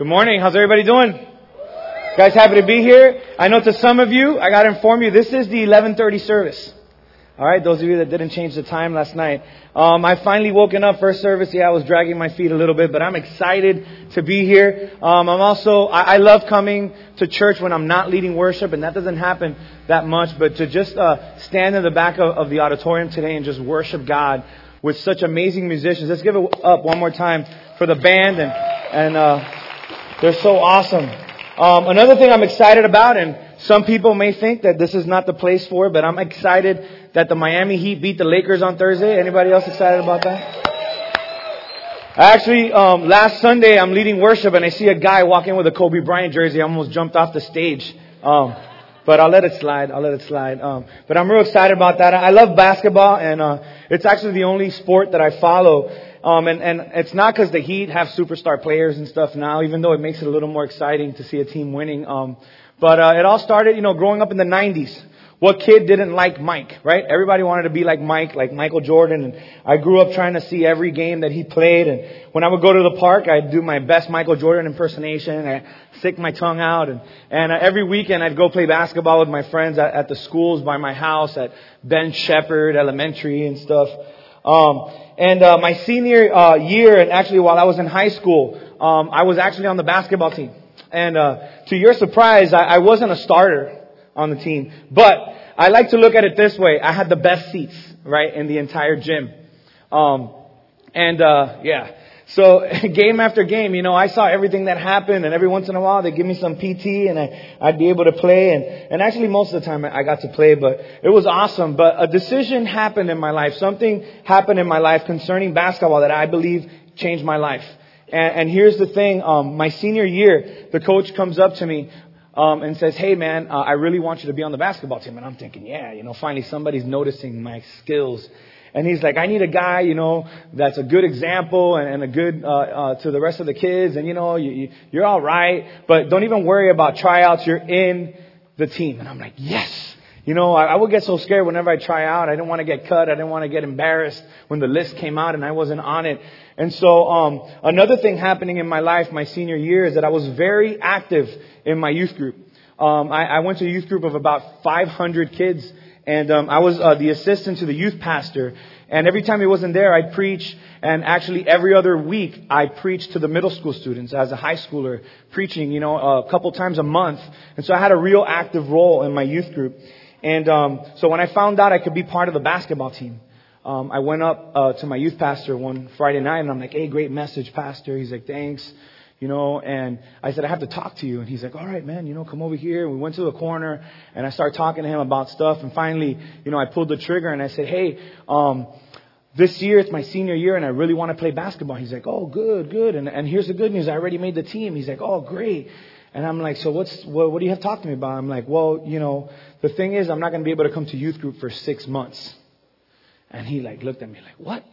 Good morning. How's everybody doing? Guys, happy to be here. I know to some of you, I got to inform you, this is the 11:30 service. All right, those of you that didn't change the time last night. Um, I finally woken up first service. Yeah, I was dragging my feet a little bit, but I'm excited to be here. Um, I'm also, I, I, love coming to church when I'm not leading worship, and that doesn't happen that much. But to just uh, stand in the back of, of the auditorium today and just worship God with such amazing musicians. Let's give it up one more time for the band and and. Uh, they're so awesome. Um, another thing I'm excited about, and some people may think that this is not the place for it, but I'm excited that the Miami Heat beat the Lakers on Thursday. Anybody else excited about that? Actually, um, last Sunday I'm leading worship and I see a guy walking with a Kobe Bryant jersey. I almost jumped off the stage. Um, but I'll let it slide. I'll let it slide. Um, but I'm real excited about that. I love basketball, and uh, it's actually the only sport that I follow um, and, and it's not because the Heat have superstar players and stuff now, even though it makes it a little more exciting to see a team winning. Um, but uh, it all started, you know, growing up in the 90s. What kid didn't like Mike, right? Everybody wanted to be like Mike, like Michael Jordan. And I grew up trying to see every game that he played. And when I would go to the park, I'd do my best Michael Jordan impersonation. I stick my tongue out. And, and uh, every weekend I'd go play basketball with my friends at, at the schools by my house at Ben Sheppard Elementary and stuff. Um, and uh, my senior uh, year, and actually while I was in high school, um, I was actually on the basketball team. And uh, to your surprise, I, I wasn't a starter on the team, but I like to look at it this way: I had the best seats, right, in the entire gym. Um, and uh, yeah, so game after game, you know, I saw everything that happened and every once in a while they give me some PT and I, I'd be able to play and, and actually most of the time I got to play, but it was awesome. But a decision happened in my life. Something happened in my life concerning basketball that I believe changed my life. And, and here's the thing, um, my senior year, the coach comes up to me um, and says, "Hey, man, uh, I really want you to be on the basketball team." And I'm thinking, "Yeah, you know, finally somebody's noticing my skills and he's like, I need a guy, you know, that's a good example and, and a good, uh, uh, to the rest of the kids. And you know, you, you, you're all right, but don't even worry about tryouts. You're in the team. And I'm like, yes. You know, I, I would get so scared whenever I try out. I didn't want to get cut. I didn't want to get embarrassed when the list came out and I wasn't on it. And so, um, another thing happening in my life, my senior year, is that I was very active in my youth group. Um, I, I went to a youth group of about 500 kids and um, I was uh, the assistant to the youth pastor. And every time he wasn't there, I'd preach. And actually, every other week, I preached to the middle school students as a high schooler, preaching, you know, a couple times a month. And so I had a real active role in my youth group. And um, so when I found out I could be part of the basketball team, um, I went up uh, to my youth pastor one Friday night, and I'm like, "Hey, great message, pastor." He's like, "Thanks." You know, and I said, I have to talk to you. And he's like, all right, man, you know, come over here. And we went to the corner and I started talking to him about stuff. And finally, you know, I pulled the trigger and I said, hey, um, this year it's my senior year and I really want to play basketball. He's like, oh, good, good. And, and here's the good news. I already made the team. He's like, oh, great. And I'm like, so what's, what, what do you have to talk to me about? I'm like, well, you know, the thing is I'm not going to be able to come to youth group for six months. And he like looked at me like, what?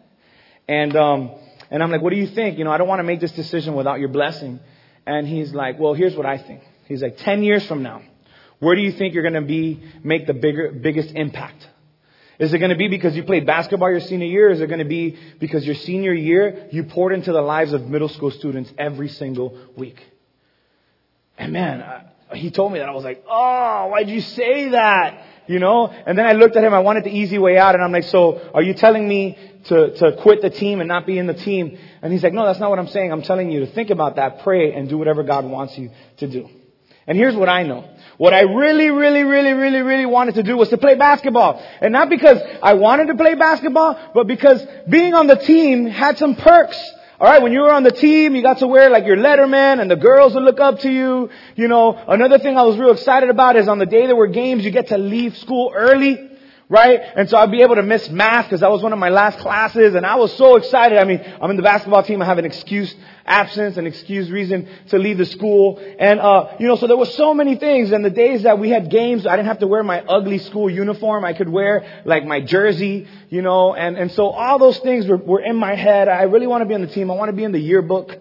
And, um, and I'm like, what do you think? You know, I don't want to make this decision without your blessing. And he's like, well, here's what I think. He's like, 10 years from now, where do you think you're going to be, make the bigger, biggest impact? Is it going to be because you played basketball your senior year? Is it going to be because your senior year you poured into the lives of middle school students every single week? And man, uh, he told me that. I was like, oh, why'd you say that? You know? And then I looked at him. I wanted the easy way out. And I'm like, so are you telling me to, to quit the team and not be in the team. And he's like, no, that's not what I'm saying. I'm telling you to think about that, pray, and do whatever God wants you to do. And here's what I know. What I really, really, really, really, really wanted to do was to play basketball. And not because I wanted to play basketball, but because being on the team had some perks. Alright, when you were on the team, you got to wear like your letterman and the girls would look up to you. You know, another thing I was real excited about is on the day there were games, you get to leave school early right? And so I'd be able to miss math because that was one of my last classes and I was so excited. I mean, I'm in the basketball team. I have an excuse absence, an excuse reason to leave the school. And, uh, you know, so there were so many things. And the days that we had games, I didn't have to wear my ugly school uniform. I could wear like my jersey, you know, and, and so all those things were, were in my head. I really want to be on the team. I want to be in the yearbook,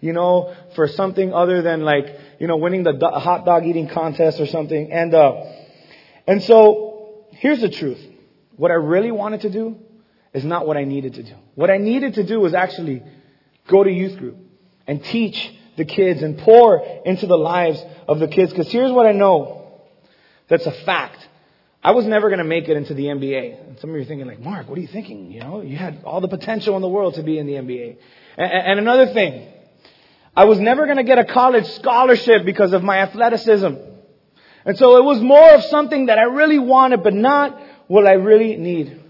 you know, for something other than like, you know, winning the hot dog eating contest or something. And, uh, and so Here's the truth. What I really wanted to do is not what I needed to do. What I needed to do was actually go to youth group and teach the kids and pour into the lives of the kids. Because here's what I know that's a fact. I was never going to make it into the NBA. And some of you are thinking, like, Mark, what are you thinking? You know, you had all the potential in the world to be in the NBA. And, and another thing, I was never going to get a college scholarship because of my athleticism. And so it was more of something that I really wanted, but not what I really need.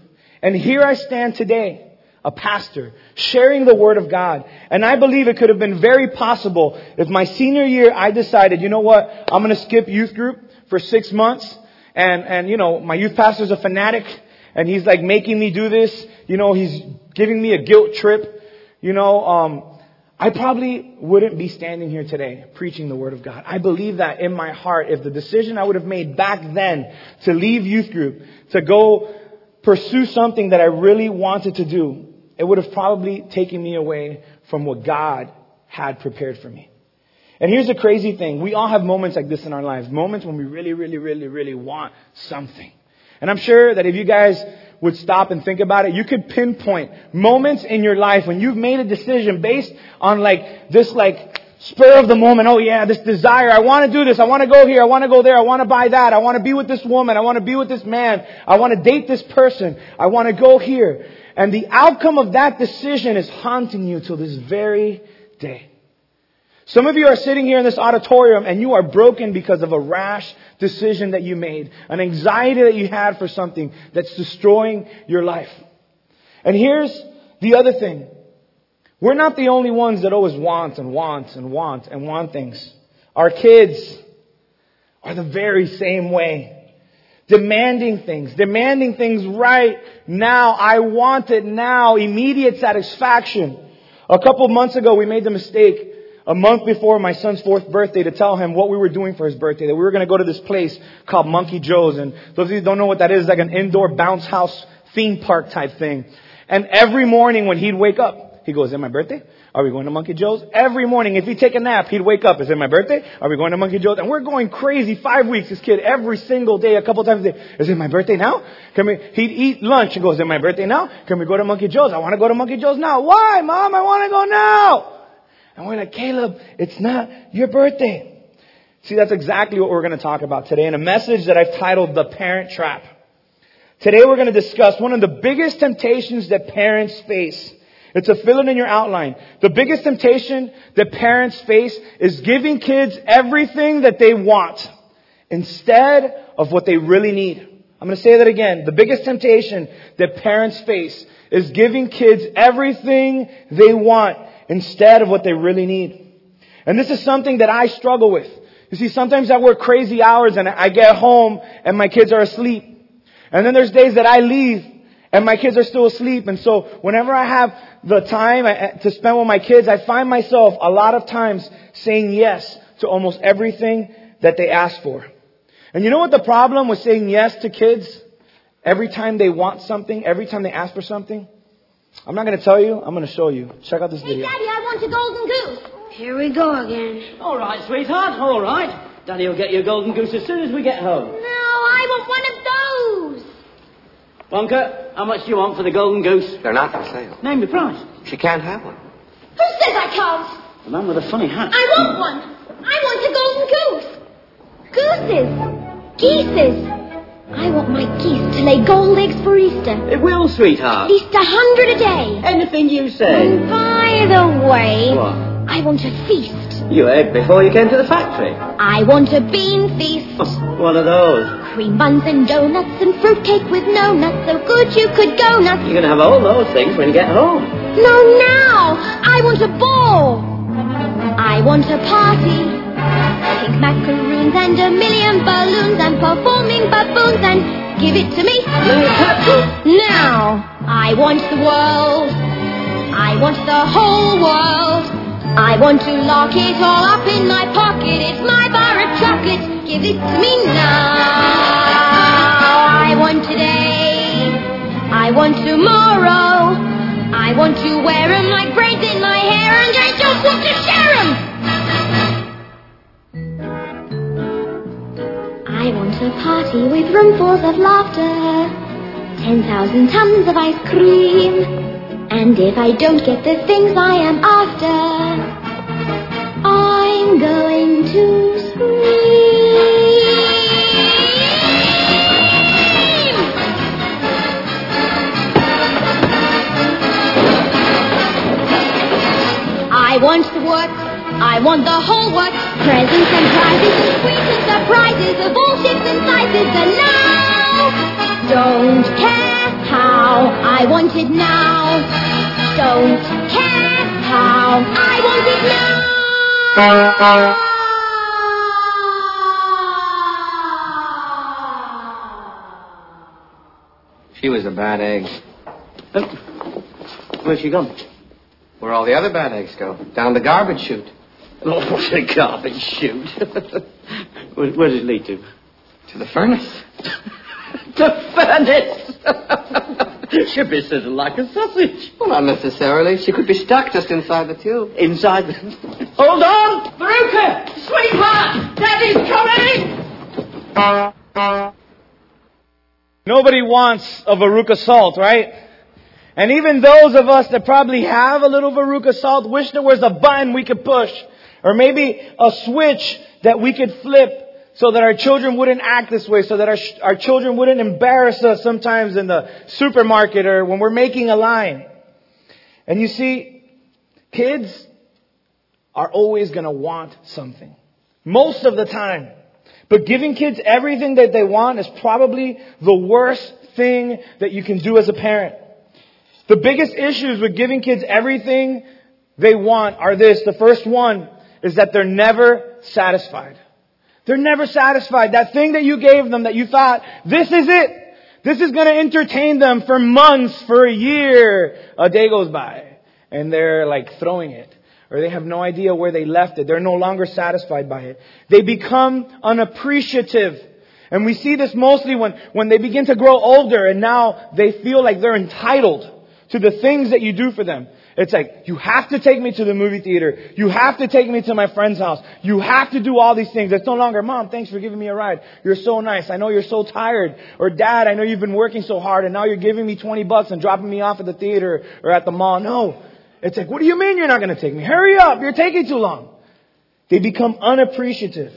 And here I stand today a pastor, sharing the Word of God. And I believe it could have been very possible if my senior year I decided, you know what, I'm going to skip youth group for six months. And, and, you know, my youth pastor's a fanatic and he's like making me do this. You know, he's giving me a guilt trip. You know, um, I probably wouldn't be standing here today preaching the Word of God. I believe that in my heart, if the decision I would have made back then to leave youth group, to go pursue something that I really wanted to do, it would have probably taken me away from what God had prepared for me. And here's the crazy thing. We all have moments like this in our lives. Moments when we really, really, really, really want something. And I'm sure that if you guys would stop and think about it, you could pinpoint moments in your life when you've made a decision based on like this like spur of the moment. Oh yeah, this desire. I want to do this. I want to go here. I want to go there. I want to buy that. I want to be with this woman. I want to be with this man. I want to date this person. I want to go here. And the outcome of that decision is haunting you till this very day. Some of you are sitting here in this auditorium and you are broken because of a rash decision that you made, an anxiety that you had for something that's destroying your life. And here's the other thing. We're not the only ones that always want and want and want and want things. Our kids are the very same way demanding things, demanding things right now. I want it now, immediate satisfaction. A couple months ago, we made the mistake a month before my son's fourth birthday to tell him what we were doing for his birthday, that we were going to go to this place called Monkey Joe's. And those of you who don't know what that is, like an indoor bounce house theme park type thing. And every morning when he'd wake up, he goes, is it my birthday? Are we going to Monkey Joe's? Every morning, if he'd take a nap, he'd wake up. Is it my birthday? Are we going to Monkey Joe's? And we're going crazy five weeks, this kid, every single day, a couple times a day. Is it my birthday now? Can we, he'd eat lunch and goes, is it my birthday now? Can we go to Monkey Joe's? I want to go to Monkey Joe's now. Why, mom? I want to go now. And we're like, Caleb, it's not your birthday. See, that's exactly what we're going to talk about today in a message that I've titled The Parent Trap. Today we're going to discuss one of the biggest temptations that parents face it's a fill it in your outline. The biggest temptation that parents face is giving kids everything that they want instead of what they really need. I'm going to say that again. The biggest temptation that parents face is giving kids everything they want instead of what they really need. And this is something that I struggle with. You see, sometimes I work crazy hours and I get home and my kids are asleep. And then there's days that I leave and my kids are still asleep. And so whenever I have the time to spend with my kids, I find myself a lot of times saying yes to almost everything that they ask for. And you know what the problem with saying yes to kids? Every time they want something, every time they ask for something? I'm not going to tell you, I'm going to show you. Check out this hey, video. Daddy, I want a golden goose. Here we go again. All right, sweetheart, all right. Daddy will get you a golden goose as soon as we get home. No, I want one of those. Wonka, how much do you want for the golden goose? They're not for sale. Name the price. She can't have one. Who says I can't? The man with the funny hat. I want one. I want a golden goose. Gooses. Geeses. I want my geese to lay gold eggs for Easter. It will, sweetheart. At least a hundred a day. Anything you say. And by the way, What? I want a feast. You ate before you came to the factory. I want a bean feast. Oh, One of those. Cream buns and donuts and fruitcake with no nuts, so good you could go nuts. You're going to have all those things when you get home. No, now! I want a ball! I want a party! Pink macaroons and a million balloons and performing baboons and give it to me! Now! I want the world! I want the whole world! I want to lock it all up in my pocket. It's my bar of chocolate. Give it to me now! I want today! I want tomorrow! I want to wear 'em like braids in my hair and I just want to share 'em. a party with roomfuls of laughter, 10,000 tons of ice cream, and if I don't get the things I am after, I'm going to I want the work. I want the whole work presents and prizes, and sweets and surprises of all shapes and sizes. And now, don't care how, I want it now. Don't care how, I want it now. She was a bad egg. Uh, where's she gone? Where all the other bad eggs go. Down the garbage chute. Oh, what a garbage chute. where, where does it lead to? To the furnace. the furnace! She'd be sitting like a sausage. Well, not necessarily. She could be stuck just inside the tube. Inside the... Hold on! Veruca! Sweetheart! Daddy's coming! Nobody wants a Veruca Salt, right? And even those of us that probably have a little Veruca Salt wish there was a button we could push. Or maybe a switch that we could flip so that our children wouldn't act this way, so that our, our children wouldn't embarrass us sometimes in the supermarket or when we're making a line. And you see, kids are always gonna want something. Most of the time. But giving kids everything that they want is probably the worst thing that you can do as a parent. The biggest issues with giving kids everything they want are this. The first one is that they're never satisfied. They're never satisfied. That thing that you gave them that you thought, this is it. This is gonna entertain them for months, for a year. A day goes by and they're like throwing it or they have no idea where they left it. They're no longer satisfied by it. They become unappreciative. And we see this mostly when, when they begin to grow older and now they feel like they're entitled to the things that you do for them. It's like, you have to take me to the movie theater. You have to take me to my friend's house. You have to do all these things. It's no longer, Mom, thanks for giving me a ride. You're so nice. I know you're so tired. Or Dad, I know you've been working so hard and now you're giving me 20 bucks and dropping me off at the theater or at the mall. No. It's like, what do you mean you're not going to take me? Hurry up. You're taking too long. They become unappreciative.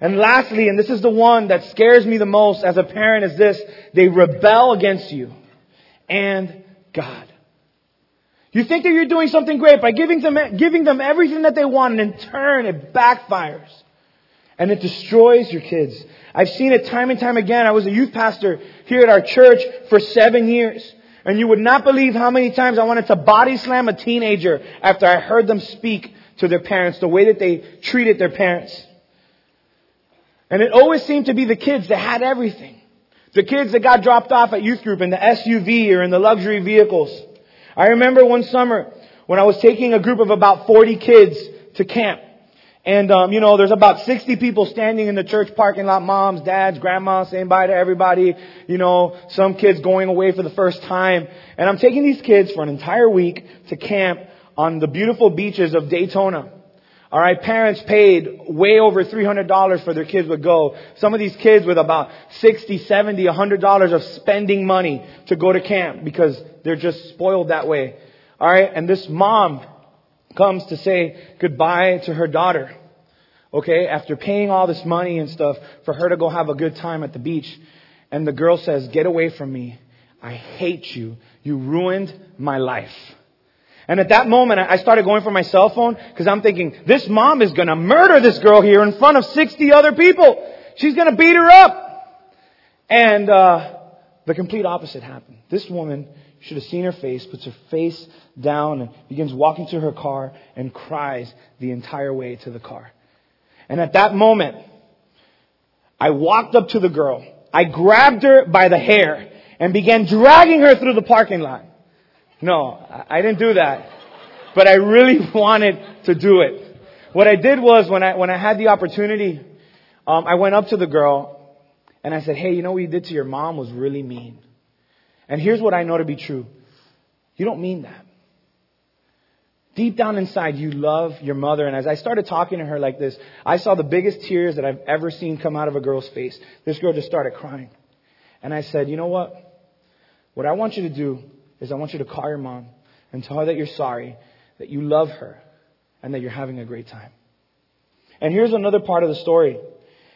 And lastly, and this is the one that scares me the most as a parent is this, they rebel against you and God. You think that you're doing something great by giving them, giving them everything that they want and in turn it backfires. And it destroys your kids. I've seen it time and time again. I was a youth pastor here at our church for seven years. And you would not believe how many times I wanted to body slam a teenager after I heard them speak to their parents, the way that they treated their parents. And it always seemed to be the kids that had everything. The kids that got dropped off at youth group in the SUV or in the luxury vehicles. I remember one summer when I was taking a group of about 40 kids to camp. And, um, you know, there's about 60 people standing in the church parking lot, moms, dads, grandmas, saying bye to everybody, you know, some kids going away for the first time. And I'm taking these kids for an entire week to camp on the beautiful beaches of Daytona. Alright, parents paid way over $300 for their kids would go. Some of these kids with about 60, 70, $100 of spending money to go to camp because they're just spoiled that way. Alright, and this mom comes to say goodbye to her daughter. Okay, after paying all this money and stuff for her to go have a good time at the beach. And the girl says, get away from me. I hate you. You ruined my life. And at that moment, I started going for my cell phone because I'm thinking, this mom is going to murder this girl here in front of 60 other people. She's going to beat her up. And uh, the complete opposite happened. This woman should have seen her face, puts her face down and begins walking to her car and cries the entire way to the car. And at that moment, I walked up to the girl. I grabbed her by the hair and began dragging her through the parking lot. No, I didn't do that. But I really wanted to do it. What I did was when I, when I had the opportunity, um, I went up to the girl and I said, hey, you know what you did to your mom was really mean. And here's what I know to be true. You don't mean that. Deep down inside, you love your mother. And as I started talking to her like this, I saw the biggest tears that I've ever seen come out of a girl's face. This girl just started crying. And I said, you know what? What I want you to do is I want you to call your mom and tell her that you're sorry, that you love her, and that you're having a great time. And here's another part of the story,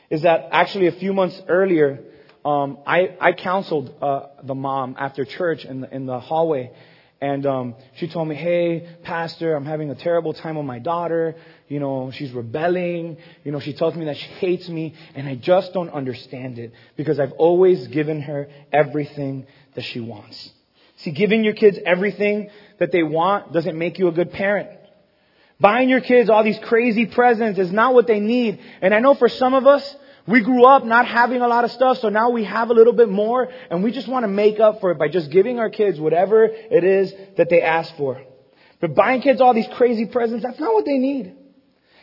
is that actually a few months earlier, um, I, I counseled uh, the mom after church in the, in the hallway, and um, she told me, "Hey, pastor, I'm having a terrible time with my daughter. You know, she's rebelling. You know, she tells me that she hates me, and I just don't understand it because I've always given her everything that she wants." See, giving your kids everything that they want doesn't make you a good parent. Buying your kids all these crazy presents is not what they need. And I know for some of us, we grew up not having a lot of stuff, so now we have a little bit more, and we just want to make up for it by just giving our kids whatever it is that they ask for. But buying kids all these crazy presents, that's not what they need.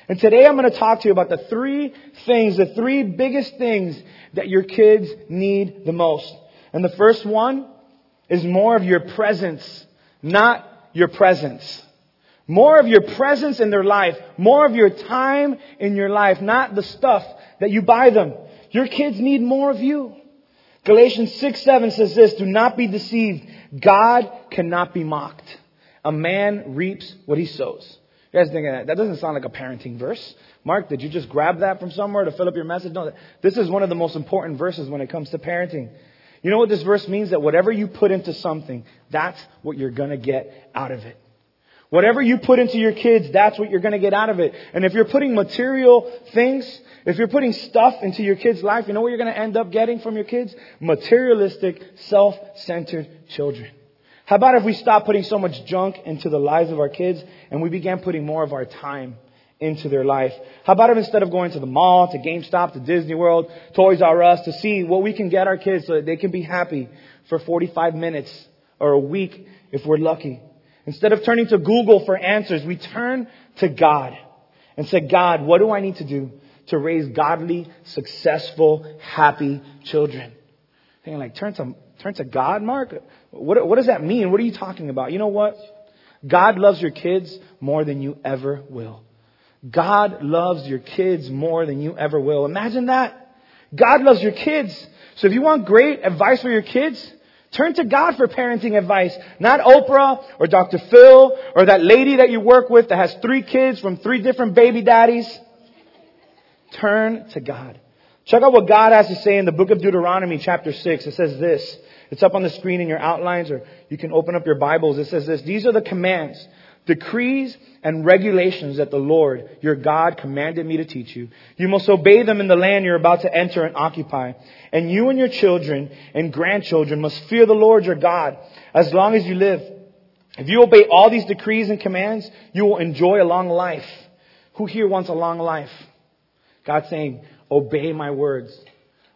And today I'm going to talk to you about the three things, the three biggest things that your kids need the most. And the first one is more of your presence, not your presence. More of your presence in their life, more of your time in your life, not the stuff that you buy them. Your kids need more of you. Galatians 6, 7 says this, do not be deceived. God cannot be mocked. A man reaps what he sows. You guys thinking that? That doesn't sound like a parenting verse. Mark, did you just grab that from somewhere to fill up your message? No, this is one of the most important verses when it comes to parenting. You know what this verse means? That whatever you put into something, that's what you're gonna get out of it. Whatever you put into your kids, that's what you're gonna get out of it. And if you're putting material things, if you're putting stuff into your kid's life, you know what you're going to end up getting from your kids? Materialistic, self-centered children. How about if we stop putting so much junk into the lives of our kids and we began putting more of our time into their life? How about if instead of going to the mall, to GameStop, to Disney World, Toys R Us, to see what we can get our kids so that they can be happy for 45 minutes or a week if we're lucky. Instead of turning to Google for answers, we turn to God and say, God, what do I need to do to raise godly, successful, happy children. Thinking like, turn to, turn to God, Mark? What, what does that mean? What are you talking about? You know what? God loves your kids more than you ever will. God loves your kids more than you ever will. Imagine that. God loves your kids. So if you want great advice for your kids, turn to God for parenting advice. Not Oprah or Dr. Phil or that lady that you work with that has three kids from three different baby daddies. Turn to God. Check out what God has to say in the book of Deuteronomy chapter 6. It says this. It's up on the screen in your outlines or you can open up your Bibles. It says this. These are the commands, decrees, and regulations that the Lord, your God, commanded me to teach you. You must obey them in the land you're about to enter and occupy. And you and your children and grandchildren must fear the Lord your God as long as you live. If you obey all these decrees and commands, you will enjoy a long life. Who here wants a long life? God's saying, obey my words.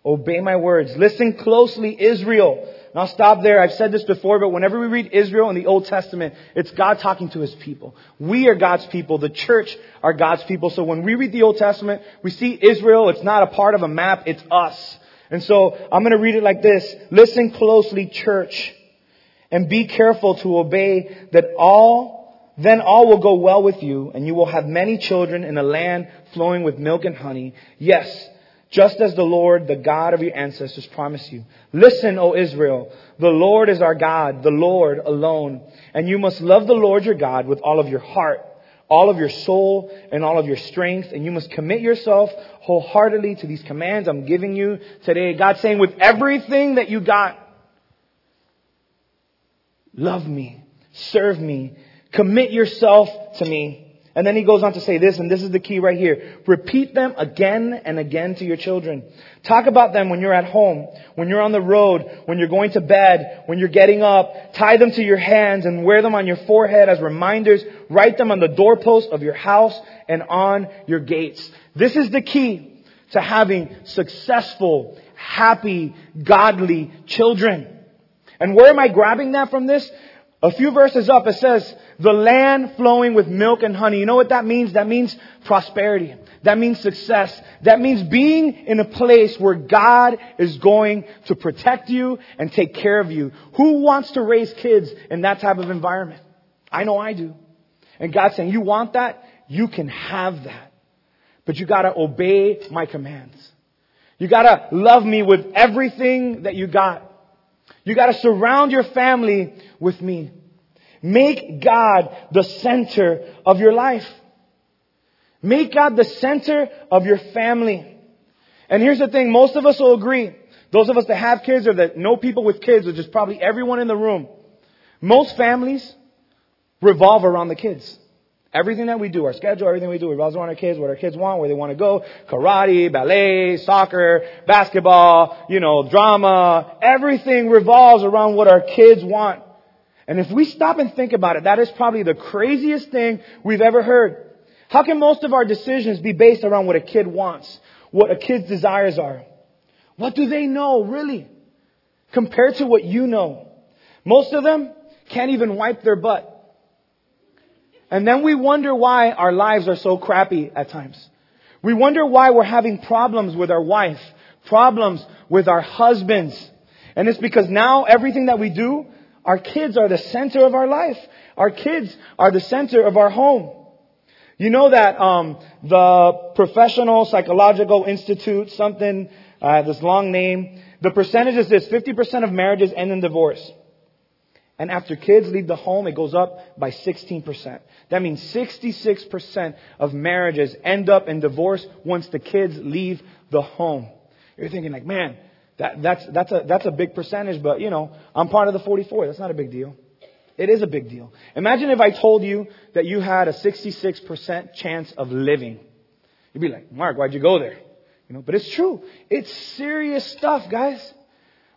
Obey my words. Listen closely, Israel. And I'll stop there. I've said this before, but whenever we read Israel in the Old Testament, it's God talking to His people. We are God's people. The church are God's people. So when we read the Old Testament, we see Israel. It's not a part of a map. It's us. And so I'm going to read it like this. Listen closely, church, and be careful to obey that all then all will go well with you, and you will have many children in a land flowing with milk and honey. Yes, just as the Lord, the God of your ancestors, promised you. Listen, O Israel, the Lord is our God, the Lord alone. And you must love the Lord your God with all of your heart, all of your soul, and all of your strength. And you must commit yourself wholeheartedly to these commands I'm giving you today. God's saying, with everything that you got, love me, serve me, Commit yourself to me. And then he goes on to say this, and this is the key right here. Repeat them again and again to your children. Talk about them when you're at home, when you're on the road, when you're going to bed, when you're getting up. Tie them to your hands and wear them on your forehead as reminders. Write them on the doorpost of your house and on your gates. This is the key to having successful, happy, godly children. And where am I grabbing that from this? A few verses up, it says, the land flowing with milk and honey. You know what that means? That means prosperity. That means success. That means being in a place where God is going to protect you and take care of you. Who wants to raise kids in that type of environment? I know I do. And God's saying, you want that? You can have that. But you gotta obey my commands. You gotta love me with everything that you got. You gotta surround your family with me. Make God the center of your life. Make God the center of your family. And here's the thing, most of us will agree. Those of us that have kids or that know people with kids, which is probably everyone in the room. Most families revolve around the kids. Everything that we do, our schedule, everything we do revolves around our kids, what our kids want, where they want to go, karate, ballet, soccer, basketball, you know, drama, everything revolves around what our kids want. And if we stop and think about it, that is probably the craziest thing we've ever heard. How can most of our decisions be based around what a kid wants, what a kid's desires are? What do they know, really? Compared to what you know. Most of them can't even wipe their butt. And then we wonder why our lives are so crappy at times. We wonder why we're having problems with our wife, problems with our husbands. And it's because now everything that we do, our kids are the center of our life. Our kids are the center of our home. You know that um, the Professional Psychological Institute, something, uh, this long name, the percentage is this: 50% of marriages end in divorce. And after kids leave the home, it goes up by 16%. That means 66% of marriages end up in divorce once the kids leave the home. You're thinking like, man, that, that's, that's a, that's a big percentage, but you know, I'm part of the 44. That's not a big deal. It is a big deal. Imagine if I told you that you had a 66% chance of living. You'd be like, Mark, why'd you go there? You know, but it's true. It's serious stuff, guys.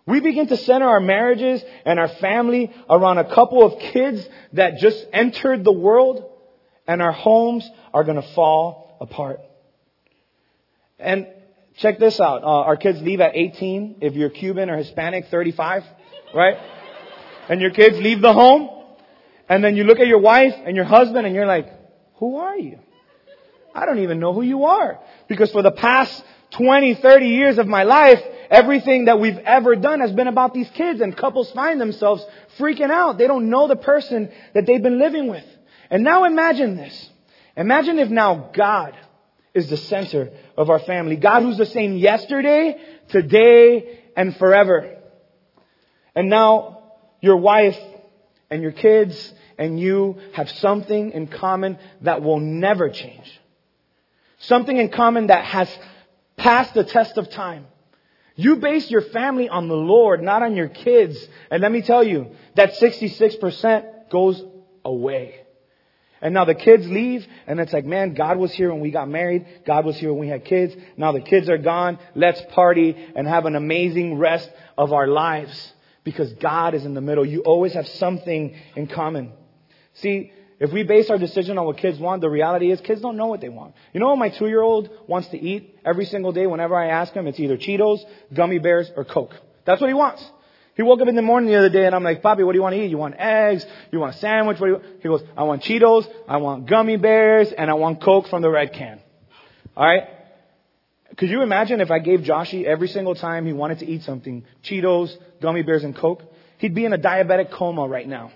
We begin to center our marriages and our family around a couple of kids that just entered the world and our homes are going to fall apart. And check this out. Uh, our kids leave at 18. If you're Cuban or Hispanic, 35, right? And your kids leave the home. And then you look at your wife and your husband and you're like, who are you? I don't even know who you are. Because for the past 20, 30 years of my life, everything that we've ever done has been about these kids and couples find themselves freaking out. They don't know the person that they've been living with. And now imagine this. Imagine if now God is the center of our family. God who's the same yesterday, today, and forever. And now your wife and your kids and you have something in common that will never change. Something in common that has passed the test of time. You base your family on the Lord, not on your kids. And let me tell you, that 66% goes away. And now the kids leave, and it's like, man, God was here when we got married. God was here when we had kids. Now the kids are gone. Let's party and have an amazing rest of our lives. Because God is in the middle. You always have something in common. See, if we base our decision on what kids want, the reality is kids don't know what they want. You know what my two year old wants to eat every single day whenever I ask him? It's either Cheetos, gummy bears, or Coke. That's what he wants. He woke up in the morning the other day and I'm like, Bobby, what do you want to eat? You want eggs? You want a sandwich? What do you He goes, I want Cheetos, I want gummy bears, and I want Coke from the red can. Alright? Could you imagine if I gave Joshy every single time he wanted to eat something, Cheetos, gummy bears, and Coke? He'd be in a diabetic coma right now.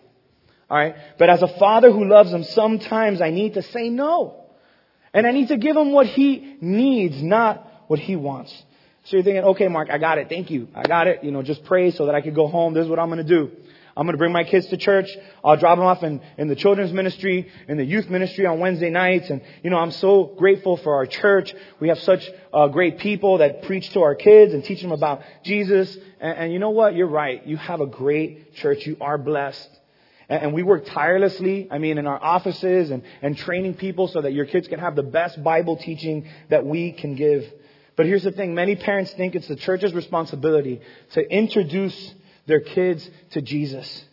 Alright? But as a father who loves him, sometimes I need to say no. And I need to give him what he needs, not what he wants. So you're thinking, okay, Mark, I got it. Thank you. I got it. You know, just pray so that I could go home. This is what I'm going to do. I'm going to bring my kids to church. I'll drop them off in, in the children's ministry, in the youth ministry on Wednesday nights. And, you know, I'm so grateful for our church. We have such uh, great people that preach to our kids and teach them about Jesus. And, and you know what? You're right. You have a great church. You are blessed. And we work tirelessly, I mean, in our offices and, and training people so that your kids can have the best Bible teaching that we can give. But here's the thing. Many parents think it's the church's responsibility to introduce their kids to Jesus.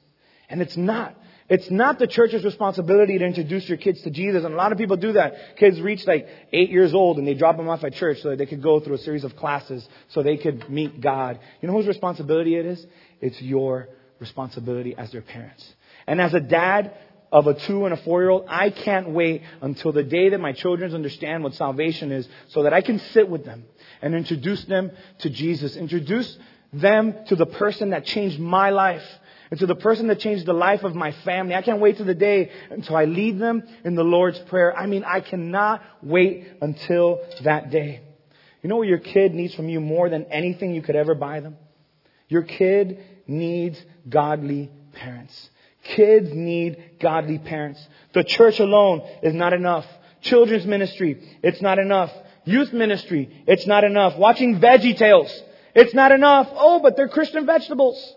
And it's not. It's not the church's responsibility to introduce your kids to Jesus. And a lot of people do that. Kids reach like eight years old and they drop them off at church so that they could go through a series of classes so they could meet God. You know whose responsibility it is? It's your responsibility as their parents. And as a dad of a two and a four year old, I can't wait until the day that my children understand what salvation is so that I can sit with them and introduce them to Jesus. Introduce them to the person that changed my life and to the person that changed the life of my family. I can't wait to the day until I lead them in the Lord's Prayer. I mean, I cannot wait until that day. You know what your kid needs from you more than anything you could ever buy them? Your kid needs godly parents. Kids need godly parents. The church alone is not enough. Children's ministry, it's not enough. Youth ministry, it's not enough. Watching Veggie Tales, it's not enough. Oh, but they're Christian vegetables.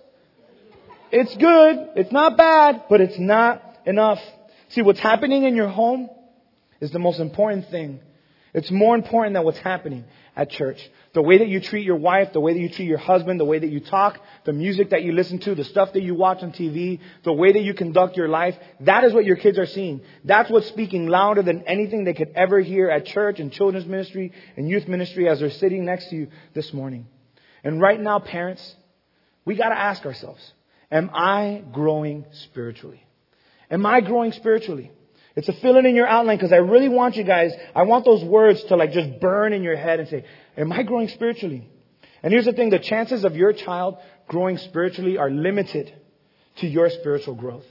It's good. It's not bad, but it's not enough. See, what's happening in your home is the most important thing. It's more important than what's happening at church. The way that you treat your wife, the way that you treat your husband, the way that you talk, the music that you listen to, the stuff that you watch on TV, the way that you conduct your life, that is what your kids are seeing. That's what's speaking louder than anything they could ever hear at church and children's ministry and youth ministry as they're sitting next to you this morning. And right now, parents, we gotta ask ourselves, am I growing spiritually? Am I growing spiritually? It's a fill in in your outline because I really want you guys, I want those words to like just burn in your head and say, am I growing spiritually? And here's the thing, the chances of your child growing spiritually are limited to your spiritual growth.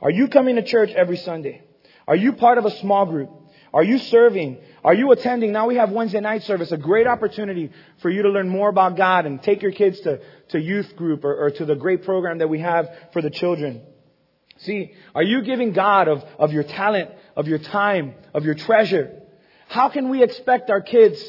Are you coming to church every Sunday? Are you part of a small group? Are you serving? Are you attending? Now we have Wednesday night service, a great opportunity for you to learn more about God and take your kids to, to youth group or, or to the great program that we have for the children. See, are you giving God of, of your talent, of your time, of your treasure? How can we expect our kids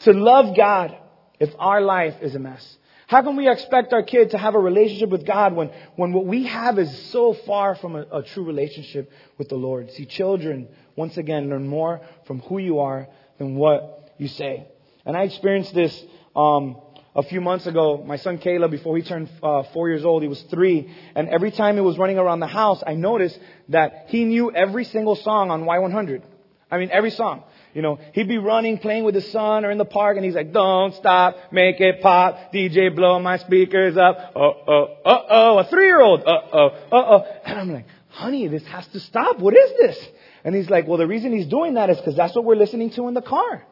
to love God if our life is a mess? How can we expect our kid to have a relationship with God when, when what we have is so far from a, a true relationship with the Lord? See, children, once again, learn more from who you are than what you say. And I experienced this um, a few months ago, my son Caleb, before he turned uh, four years old, he was three, and every time he was running around the house, I noticed that he knew every single song on Y100. I mean, every song. You know, he'd be running, playing with his son or in the park, and he's like, don't stop, make it pop, DJ blow my speakers up, uh oh, uh oh, a three-year-old, uh oh, uh oh. And I'm like, honey, this has to stop. What is this? And he's like, well, the reason he's doing that is because that's what we're listening to in the car.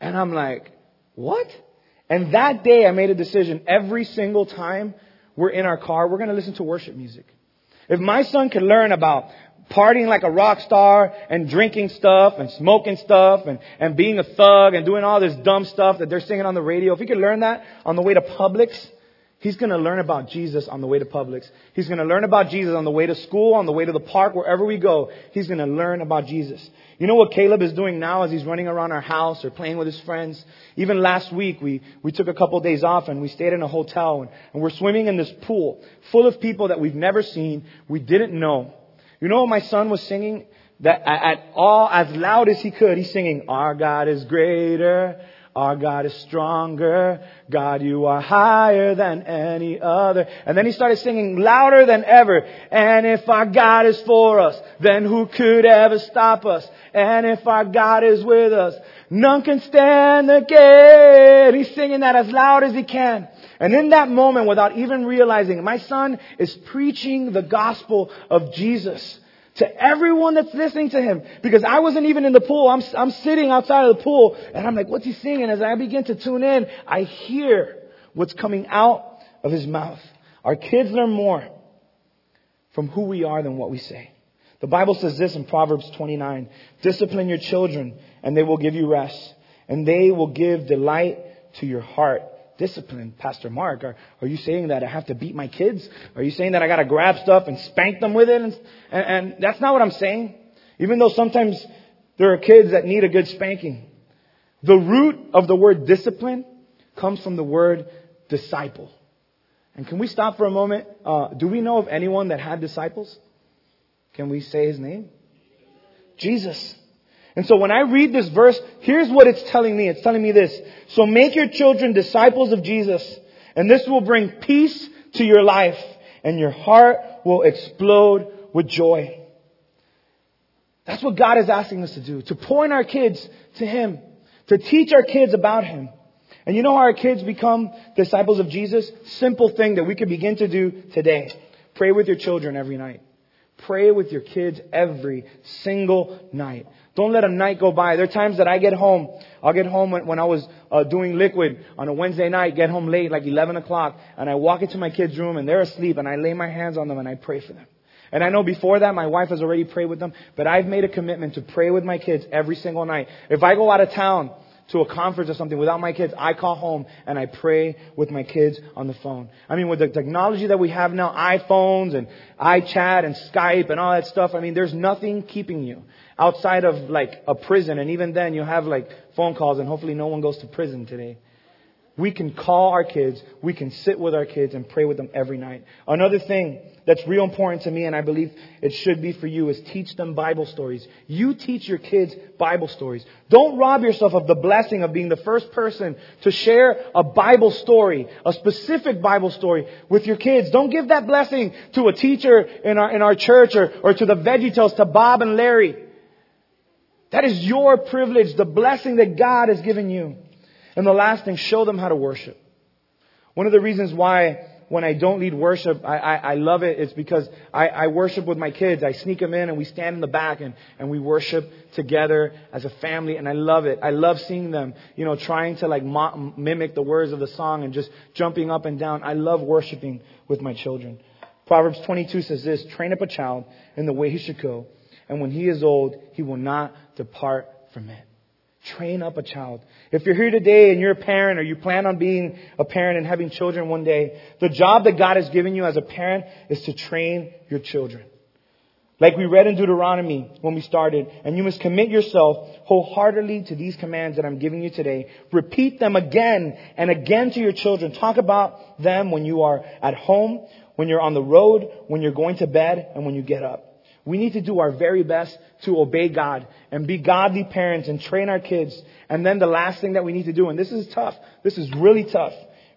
And I'm like, what? And that day I made a decision every single time we're in our car, we're going to listen to worship music. If my son could learn about partying like a rock star and drinking stuff and smoking stuff and, and being a thug and doing all this dumb stuff that they're singing on the radio, if he could learn that on the way to Publix, He's going to learn about Jesus on the way to Publix. He's going to learn about Jesus on the way to school, on the way to the park, wherever we go. He's going to learn about Jesus. You know what Caleb is doing now as he's running around our house or playing with his friends? Even last week, we, we took a couple of days off and we stayed in a hotel and, and we're swimming in this pool full of people that we've never seen, we didn't know. You know what my son was singing? That at all, as loud as he could, he's singing, Our God is greater. Our God is stronger. God, you are higher than any other. And then he started singing louder than ever. And if our God is for us, then who could ever stop us? And if our God is with us, none can stand again. He's singing that as loud as he can. And in that moment, without even realizing, my son is preaching the gospel of Jesus to everyone that's listening to him. Because I wasn't even in the pool. I'm, I'm sitting outside of the pool and I'm like, what's he singing? As I begin to tune in, I hear what's coming out of his mouth. Our kids learn more from who we are than what we say. The Bible says this in Proverbs 29. Discipline your children and they will give you rest and they will give delight to your heart discipline, Pastor Mark? Are, are you saying that I have to beat my kids? Are you saying that I got to grab stuff and spank them with it? And, and, and that's not what I'm saying. Even though sometimes there are kids that need a good spanking. The root of the word discipline comes from the word disciple. And can we stop for a moment? Uh, do we know of anyone that had disciples? Can we say his name? Jesus. And so when I read this verse, here's what it's telling me. It's telling me this. So make your children disciples of Jesus, and this will bring peace to your life, and your heart will explode with joy. That's what God is asking us to do, to point our kids to Him, to teach our kids about Him. And you know how our kids become disciples of Jesus? Simple thing that we can begin to do today. Pray with your children every night. Pray with your kids every single night. Don't let a night go by. There are times that I get home. I'll get home when, when I was uh, doing liquid on a Wednesday night, get home late, like 11 o'clock, and I walk into my kids' room and they're asleep and I lay my hands on them and I pray for them. And I know before that my wife has already prayed with them, but I've made a commitment to pray with my kids every single night. If I go out of town, to a conference or something without my kids, I call home and I pray with my kids on the phone. I mean, with the technology that we have now, iPhones and iChat and Skype and all that stuff, I mean, there's nothing keeping you outside of like a prison. And even then, you have like phone calls and hopefully no one goes to prison today. We can call our kids, we can sit with our kids and pray with them every night. Another thing that's real important to me, and I believe it should be for you, is teach them Bible stories. You teach your kids Bible stories. Don't rob yourself of the blessing of being the first person to share a Bible story, a specific Bible story with your kids. Don't give that blessing to a teacher in our, in our church or, or to the VeggieTales, to Bob and Larry. That is your privilege, the blessing that God has given you. And the last thing, show them how to worship. One of the reasons why when I don't lead worship, I, I, I love it. It's because I, I worship with my kids. I sneak them in and we stand in the back and, and we worship together as a family. And I love it. I love seeing them, you know, trying to like mo- mimic the words of the song and just jumping up and down. I love worshiping with my children. Proverbs 22 says this, train up a child in the way he should go. And when he is old, he will not depart from it. Train up a child. If you're here today and you're a parent or you plan on being a parent and having children one day, the job that God has given you as a parent is to train your children. Like we read in Deuteronomy when we started, and you must commit yourself wholeheartedly to these commands that I'm giving you today. Repeat them again and again to your children. Talk about them when you are at home, when you're on the road, when you're going to bed, and when you get up. We need to do our very best to obey God and be godly parents and train our kids. And then the last thing that we need to do, and this is tough, this is really tough.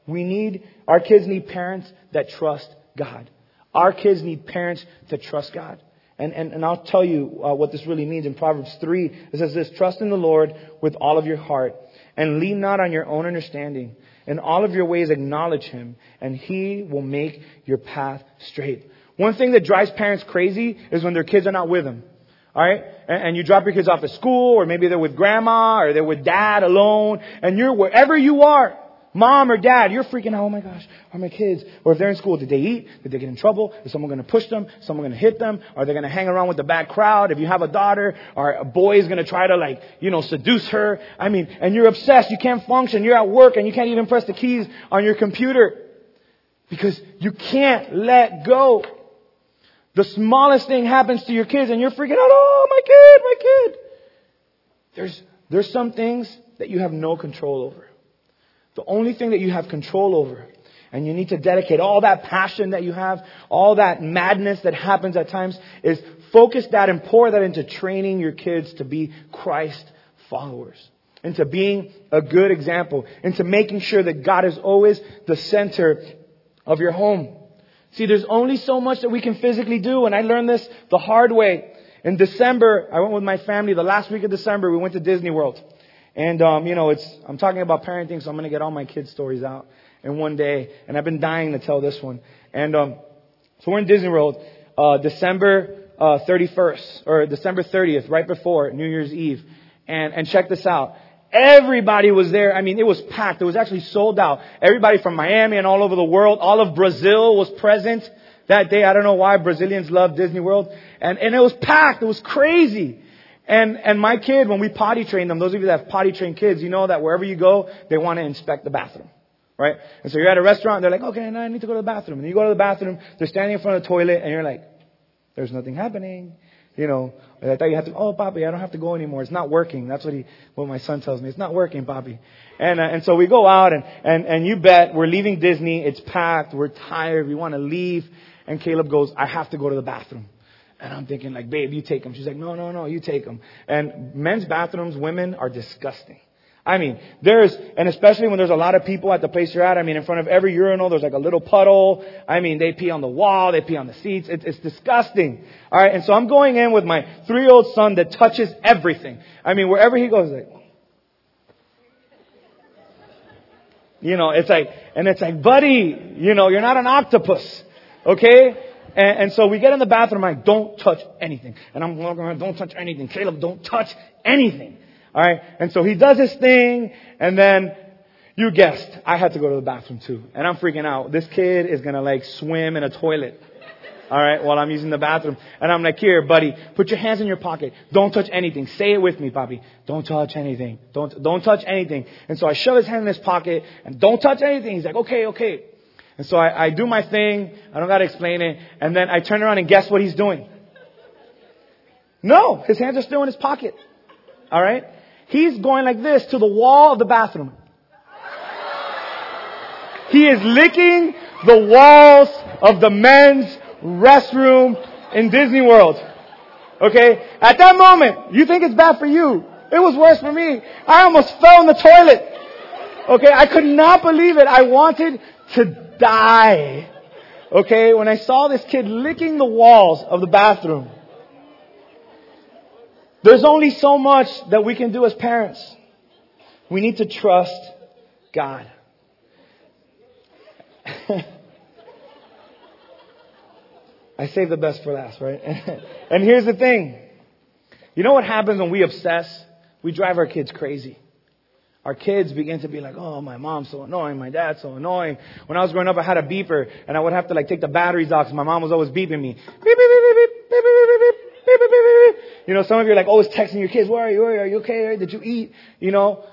We need, our kids need parents that trust God. Our kids need parents to trust God. And, and, and I'll tell you uh, what this really means in Proverbs 3. It says this, trust in the Lord with all of your heart and lean not on your own understanding. In all of your ways acknowledge Him and He will make your path straight. One thing that drives parents crazy is when their kids are not with them. Alright? And, you drop your kids off at school, or maybe they're with grandma, or they're with dad alone, and you're wherever you are, mom or dad, you're freaking out, oh my gosh, are my kids? Or if they're in school, did they eat? Did they get in trouble? Is someone gonna push them? Is someone gonna hit them? Are they gonna hang around with the bad crowd? If you have a daughter, or a boy is gonna try to like, you know, seduce her? I mean, and you're obsessed, you can't function, you're at work, and you can't even press the keys on your computer. Because you can't let go. The smallest thing happens to your kids and you're freaking out, oh, my kid, my kid. There's, there's some things that you have no control over. The only thing that you have control over, and you need to dedicate all that passion that you have, all that madness that happens at times, is focus that and pour that into training your kids to be Christ followers. Into being a good example. Into making sure that God is always the center of your home. See, there's only so much that we can physically do, and I learned this the hard way. In December, I went with my family. The last week of December, we went to Disney World, and um, you know, it's I'm talking about parenting, so I'm going to get all my kids' stories out in one day, and I've been dying to tell this one. And um, so we're in Disney World, uh, December uh, 31st or December 30th, right before New Year's Eve, and and check this out. Everybody was there. I mean, it was packed. It was actually sold out. Everybody from Miami and all over the world, all of Brazil was present that day. I don't know why Brazilians love Disney World. And, and it was packed. It was crazy. And, and my kid, when we potty train them, those of you that have potty trained kids, you know that wherever you go, they want to inspect the bathroom. Right? And so you're at a restaurant, they're like, okay, now I need to go to the bathroom. And you go to the bathroom, they're standing in front of the toilet, and you're like, there's nothing happening. You know, I thought you have to, oh, Bobby, I don't have to go anymore. It's not working. That's what he, what my son tells me. It's not working, Bobby. And, uh, and so we go out and, and, and you bet we're leaving Disney. It's packed. We're tired. We want to leave. And Caleb goes, I have to go to the bathroom. And I'm thinking like, babe, you take him. She's like, no, no, no, you take him. And men's bathrooms, women are disgusting. I mean, there's, and especially when there's a lot of people at the place you're at, I mean, in front of every urinal, there's like a little puddle. I mean, they pee on the wall, they pee on the seats. It's, it's disgusting. Alright, and so I'm going in with my three-year-old son that touches everything. I mean, wherever he goes, like, you know, it's like, and it's like, buddy, you know, you're not an octopus. Okay? And, and, so we get in the bathroom, I'm like, don't touch anything. And I'm walking around, don't touch anything. Caleb, don't touch anything. Alright? And so he does his thing, and then you guessed, I had to go to the bathroom too. And I'm freaking out. This kid is gonna like swim in a toilet. Alright, while I'm using the bathroom. And I'm like, here, buddy, put your hands in your pocket. Don't touch anything. Say it with me, Bobby. Don't touch anything. Don't, don't touch anything. And so I shove his hand in his pocket and don't touch anything. He's like, okay, okay. And so I, I do my thing. I don't gotta explain it. And then I turn around and guess what he's doing? No, his hands are still in his pocket. Alright? He's going like this to the wall of the bathroom. He is licking the walls of the men's restroom in Disney World. Okay? At that moment, you think it's bad for you. It was worse for me. I almost fell in the toilet. Okay? I could not believe it. I wanted to die. Okay? When I saw this kid licking the walls of the bathroom. There's only so much that we can do as parents. We need to trust God. I saved the best for last, right? and here's the thing. You know what happens when we obsess? We drive our kids crazy. Our kids begin to be like, oh, my mom's so annoying, my dad's so annoying. When I was growing up, I had a beeper, and I would have to like take the batteries off because my mom was always beeping me. Beep, beep, beep, beep, beep, beep, beep, beep, beep. You know, some of you are like always texting your kids, where are you? Where are you? Are you okay? Did you eat? You know,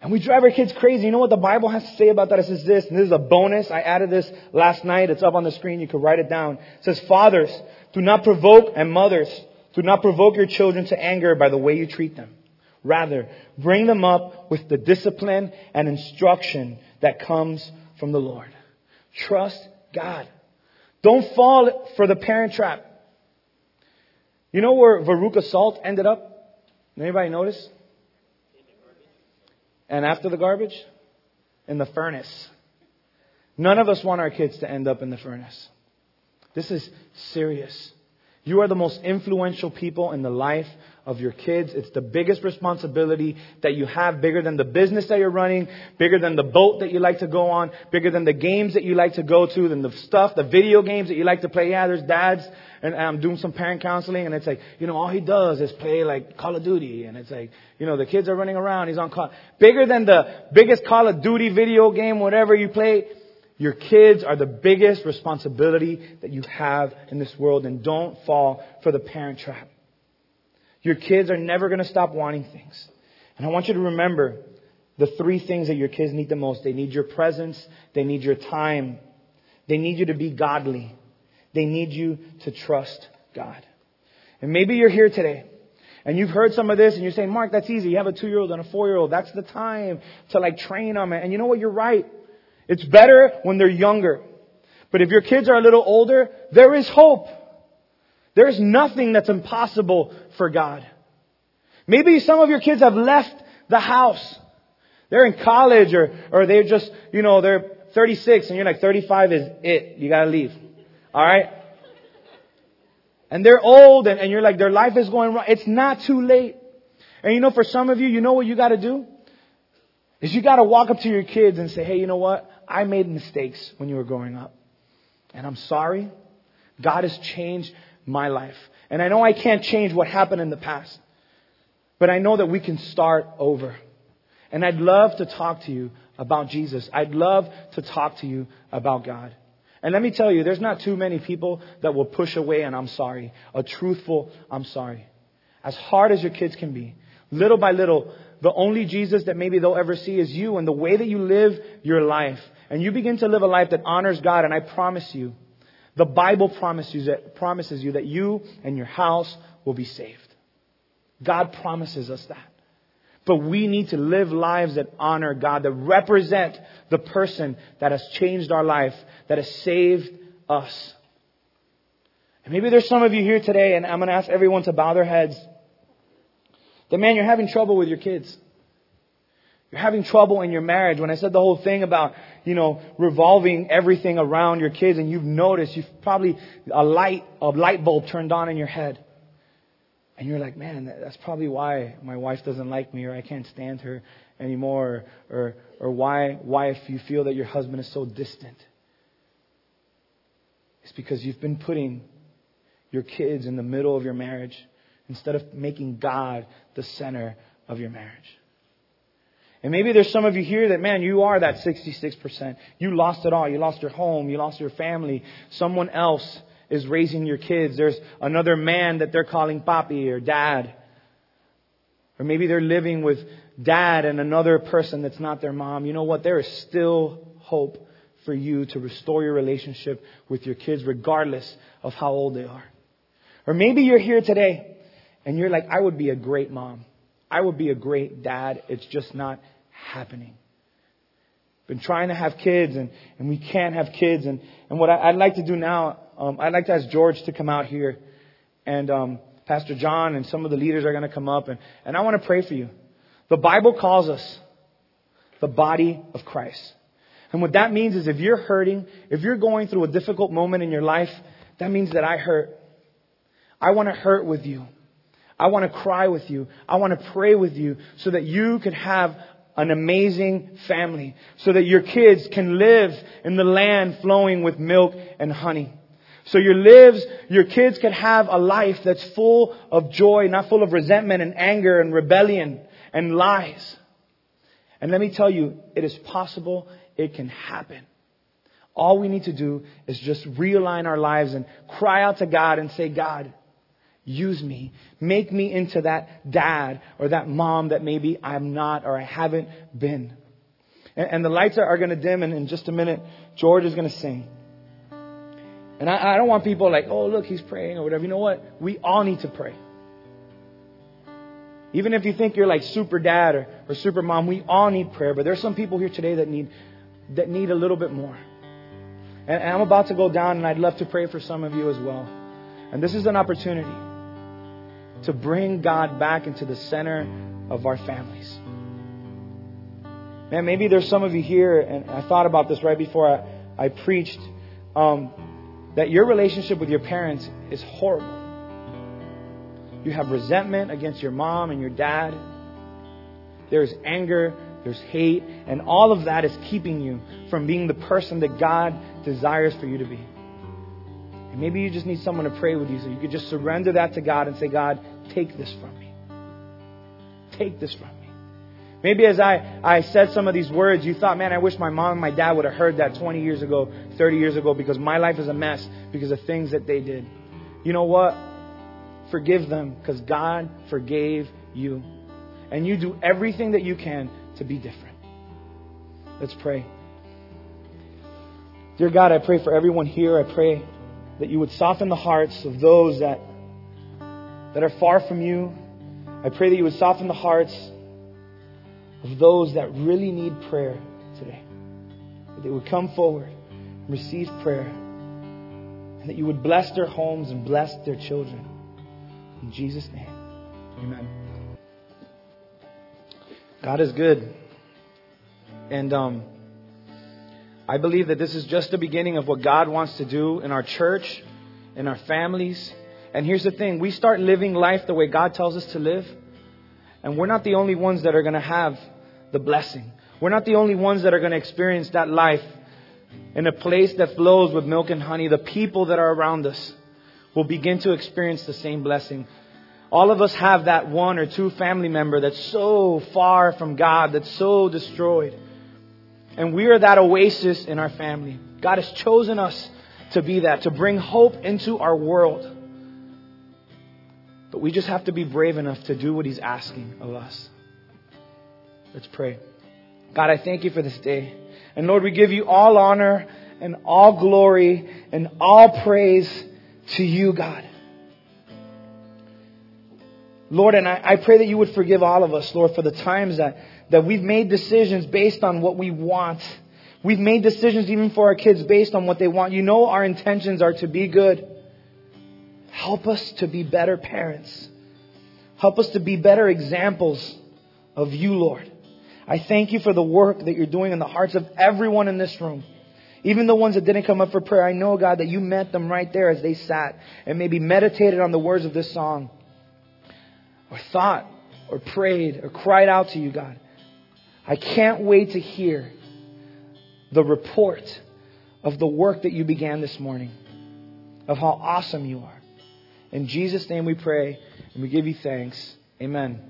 and we drive our kids crazy. You know what the Bible has to say about that? It says this, and this is a bonus. I added this last night. It's up on the screen. You can write it down. It says, Fathers, do not provoke, and mothers, do not provoke your children to anger by the way you treat them. Rather, bring them up with the discipline and instruction that comes from the Lord. Trust God. Don't fall for the parent trap. You know where Veruca Salt ended up? Anybody notice? And after the garbage? In the furnace. None of us want our kids to end up in the furnace. This is serious. You are the most influential people in the life of your kids. It's the biggest responsibility that you have, bigger than the business that you're running, bigger than the boat that you like to go on, bigger than the games that you like to go to, than the stuff, the video games that you like to play. Yeah, there's dads, and I'm doing some parent counseling, and it's like, you know, all he does is play like Call of Duty, and it's like, you know, the kids are running around, he's on call. Bigger than the biggest Call of Duty video game, whatever you play, your kids are the biggest responsibility that you have in this world and don't fall for the parent trap. Your kids are never going to stop wanting things. And I want you to remember the three things that your kids need the most. They need your presence. They need your time. They need you to be godly. They need you to trust God. And maybe you're here today and you've heard some of this and you're saying, Mark, that's easy. You have a two year old and a four year old. That's the time to like train them. And you know what? You're right. It's better when they're younger. But if your kids are a little older, there is hope. There's nothing that's impossible for God. Maybe some of your kids have left the house. They're in college or, or they're just, you know, they're 36 and you're like 35 is it. You gotta leave. Alright? And they're old and, and you're like their life is going wrong. It's not too late. And you know, for some of you, you know what you gotta do? Is you gotta walk up to your kids and say, hey, you know what? I made mistakes when you were growing up. And I'm sorry. God has changed my life. And I know I can't change what happened in the past. But I know that we can start over. And I'd love to talk to you about Jesus. I'd love to talk to you about God. And let me tell you, there's not too many people that will push away an I'm sorry, a truthful I'm sorry. As hard as your kids can be, little by little, the only Jesus that maybe they'll ever see is you and the way that you live your life and you begin to live a life that honors God, and I promise you, the Bible promises, promises you that you and your house will be saved. God promises us that. But we need to live lives that honor God, that represent the person that has changed our life, that has saved us. And maybe there's some of you here today, and I'm going to ask everyone to bow their heads. That man, you're having trouble with your kids. You're having trouble in your marriage. When I said the whole thing about, you know, revolving everything around your kids and you've noticed, you've probably a light, a light bulb turned on in your head. And you're like, man, that's probably why my wife doesn't like me or I can't stand her anymore or, or, or why, why if you feel that your husband is so distant. It's because you've been putting your kids in the middle of your marriage instead of making God the center of your marriage. And maybe there's some of you here that, man, you are that 66%. You lost it all. You lost your home. You lost your family. Someone else is raising your kids. There's another man that they're calling papi or dad. Or maybe they're living with dad and another person that's not their mom. You know what? There is still hope for you to restore your relationship with your kids regardless of how old they are. Or maybe you're here today and you're like, I would be a great mom. I would be a great dad. It's just not happening. Been trying to have kids and, and we can't have kids. And, and what I, would like to do now, um, I'd like to ask George to come out here and um, Pastor John and some of the leaders are going to come up and, and I want to pray for you. The Bible calls us the body of Christ. And what that means is if you're hurting, if you're going through a difficult moment in your life, that means that I hurt. I want to hurt with you. I want to cry with you. I want to pray with you so that you could have an amazing family, so that your kids can live in the land flowing with milk and honey. So your lives, your kids can have a life that's full of joy, not full of resentment and anger and rebellion and lies. And let me tell you, it is possible, it can happen. All we need to do is just realign our lives and cry out to God and say, God, use me. Make me into that dad or that mom that maybe I'm not or I haven't been. And, and the lights are, are going to dim, and in just a minute, George is going to sing. And I, I don't want people like, oh, look, he's praying or whatever. You know what? We all need to pray. Even if you think you're like super dad or, or super mom, we all need prayer. But there's some people here today that need, that need a little bit more. And, and I'm about to go down, and I'd love to pray for some of you as well. And this is an opportunity to bring God back into the center of our families. Man, maybe there's some of you here, and I thought about this right before I, I preached, um, that your relationship with your parents is horrible. You have resentment against your mom and your dad. There's anger, there's hate, and all of that is keeping you from being the person that God desires for you to be. And maybe you just need someone to pray with you so you could just surrender that to God and say, God, take this from me. Take this from me. Maybe as I, I said some of these words, you thought, man, I wish my mom and my dad would have heard that 20 years ago, 30 years ago, because my life is a mess because of things that they did. You know what? Forgive them because God forgave you. And you do everything that you can to be different. Let's pray. Dear God, I pray for everyone here. I pray that you would soften the hearts of those that, that are far from you. I pray that you would soften the hearts of those that really need prayer today. That they would come forward and receive prayer. And that you would bless their homes and bless their children. In Jesus' name, amen. God is good. And um, I believe that this is just the beginning of what God wants to do in our church, in our families. And here's the thing we start living life the way God tells us to live. And we're not the only ones that are going to have the blessing. We're not the only ones that are going to experience that life in a place that flows with milk and honey. The people that are around us will begin to experience the same blessing. All of us have that one or two family member that's so far from God, that's so destroyed. And we are that oasis in our family. God has chosen us to be that, to bring hope into our world. But we just have to be brave enough to do what He's asking of us. Let's pray. God, I thank you for this day. And Lord, we give you all honor and all glory and all praise to you, God. Lord, and I, I, pray that you would forgive all of us, Lord, for the times that, that we've made decisions based on what we want. We've made decisions even for our kids based on what they want. You know our intentions are to be good. Help us to be better parents. Help us to be better examples of you, Lord. I thank you for the work that you're doing in the hearts of everyone in this room. Even the ones that didn't come up for prayer, I know, God, that you met them right there as they sat and maybe meditated on the words of this song or thought or prayed or cried out to you, God. I can't wait to hear the report of the work that you began this morning, of how awesome you are. In Jesus' name we pray and we give you thanks. Amen.